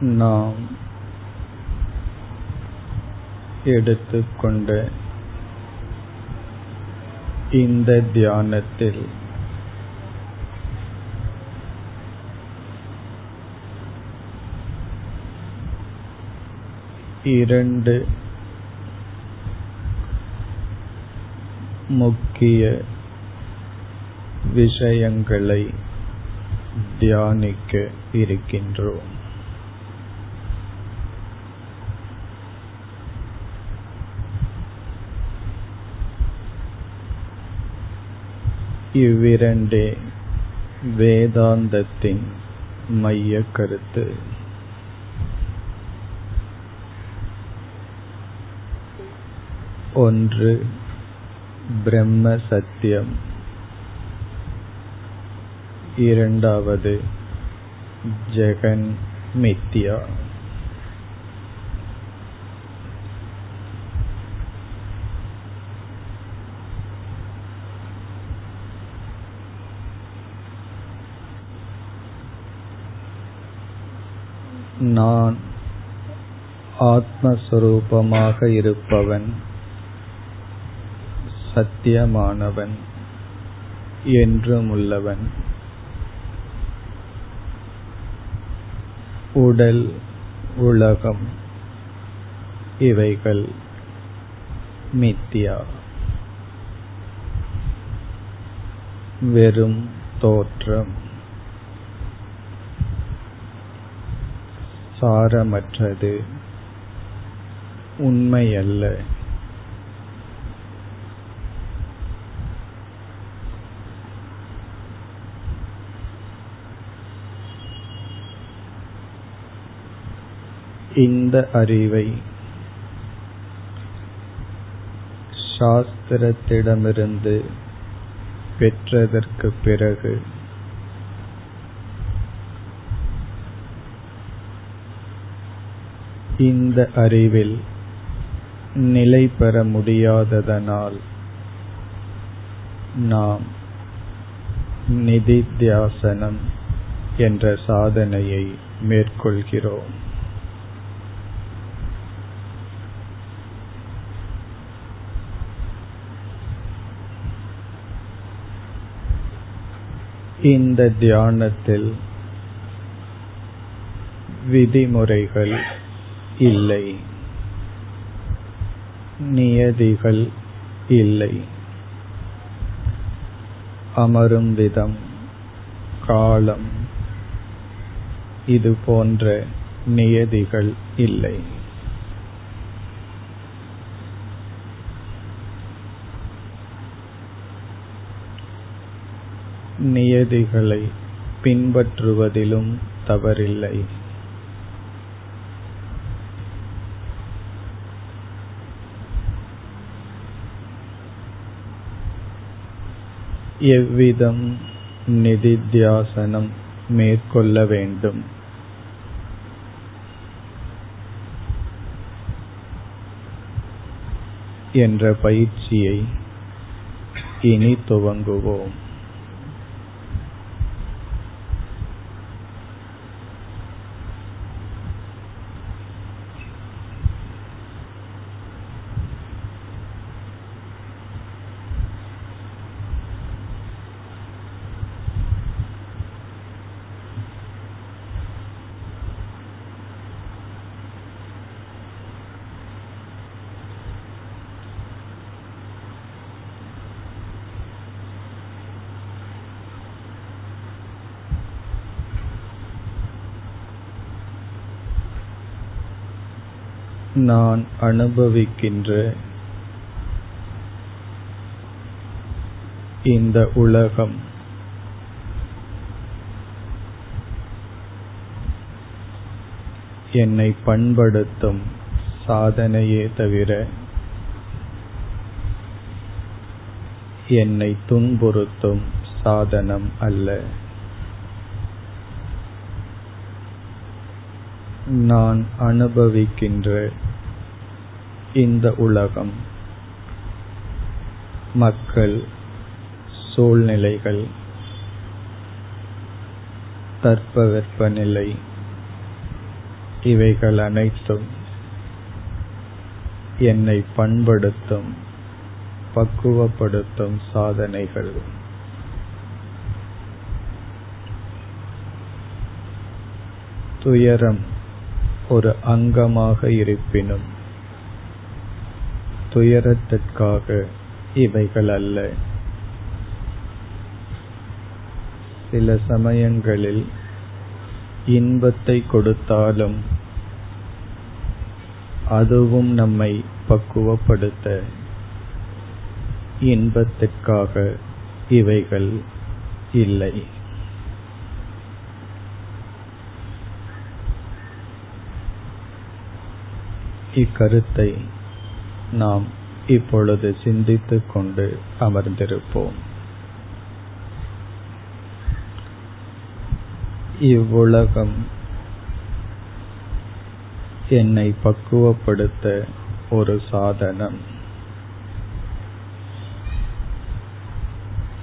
நாம் எடுத்துக்கொண்ட இந்த தியானத்தில் இரண்டு முக்கிய விஷயங்களை தியானிக்க இருக்கின்றோம். இவ்விரண்டே வேதாந்தத்தின் மைய கருத்து. ஒன்று பிரம்ம சத்தியம். இரண்டாவது ஜெகன் மித்யா. நான் ஆத்மஸ்வரூபமாக இருப்பவன் சத்தியமானவன் என்றுமுள்ளவன். உடல் உலகம் இவைகள் மித்தியா. வெறும் தோற்றம். சாரமற்றது உண்மையல்ல. இந்த அறிவை சாஸ்திரத்திடமிருந்து பெற்றதற்கு பிறகு இந்த அறிவில் நிலை பெற முடியாததனால் நாம் நிதித்தியாசனம் என்ற சாதனையை மேற்கொள்கிறோம். இந்த தியானத்தில் விதிமுறைகள் இல்லை. நியதிகள் இல்லை. அமரும் விதம் காலம். இது போன்ற நியதிகள் இல்லை. நியதிகளை பின்பற்றுவதிலும் தவறில்லை. எவ்விதம் நிதித்தியாசனம் மேற்கொள்ள வேண்டும்? என்ற பயிற்சியை இனி துவங்குவோம். நான் அனுபவிக்கின்ற இந்த உலகம். என்னை பண்படுத்தும் சாதனையே தவிர என்னை துன்புறுத்தும் சாதனம் அல்ல. நான் அனுபவிக்கின்ற இந்த உலகம். மக்கள் சூழ்நிலைகள் தட்பவெப்பநிலை இவைகள் அனைத்தும் என்னை பண்படுத்தும் பக்குவப்படுத்தும் சாதனைகள். துயரம் ஒரு அங்கமாக இருப்பினும் துயரத்திற்காக இவைகள் அல்ல சில சமயங்களில் இன்பத்தை கொடுத்தாலும் அதுவும் நம்மை பக்குவப்படுத்த இன்பத்திற்காக இவைகள் இல்லை. இக்கருத்தை நாம் இப்பொழுது சிந்தித்துக் கொண்டு அமர்ந்திருப்போம். இவ்வுலகம் என்னை பக்குவப்படுத்த ஒரு சாதனம்.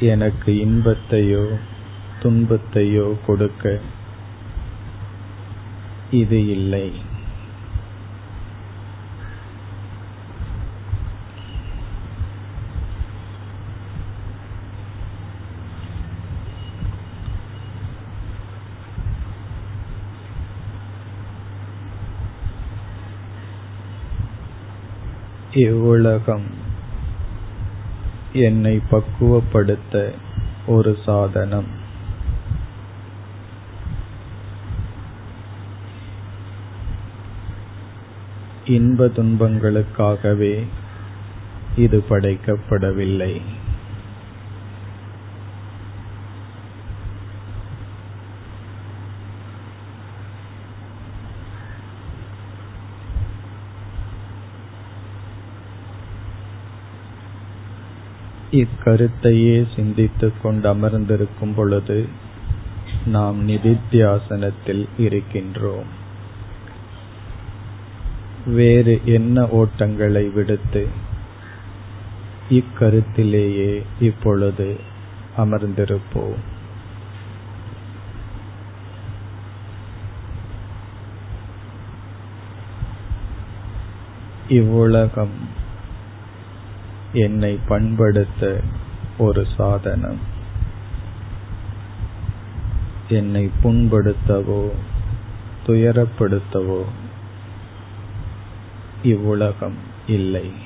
எனக்கு இன்பத்தையோ துன்பத்தையோ கொடுக்க இது இல்லை. இவ்வுலகம் என்னை பக்குவப்படுத்த ஒரு சாதனம். இன்ப துன்பங்களுக்காகவே இது படைக்கப்படவில்லை. இக்கருத்தையே சிந்தித்துக் கொண்டு அமர்ந்திருக்கும் பொழுது நாம் நிதித்தியாசனத்தில் இருக்கின்றோம். வேறு என்ன ஓட்டங்களை விடுத்து இக்கருத்திலேயே இப்பொழுது அமர்ந்திருப்போம்? இவ்வுலகம் என்னை பண்படுத்த ஒரு சாதனம். என்னை புண்படுத்தவோ துயரப்படுத்தவோ இவ்வுலகம் இல்லை.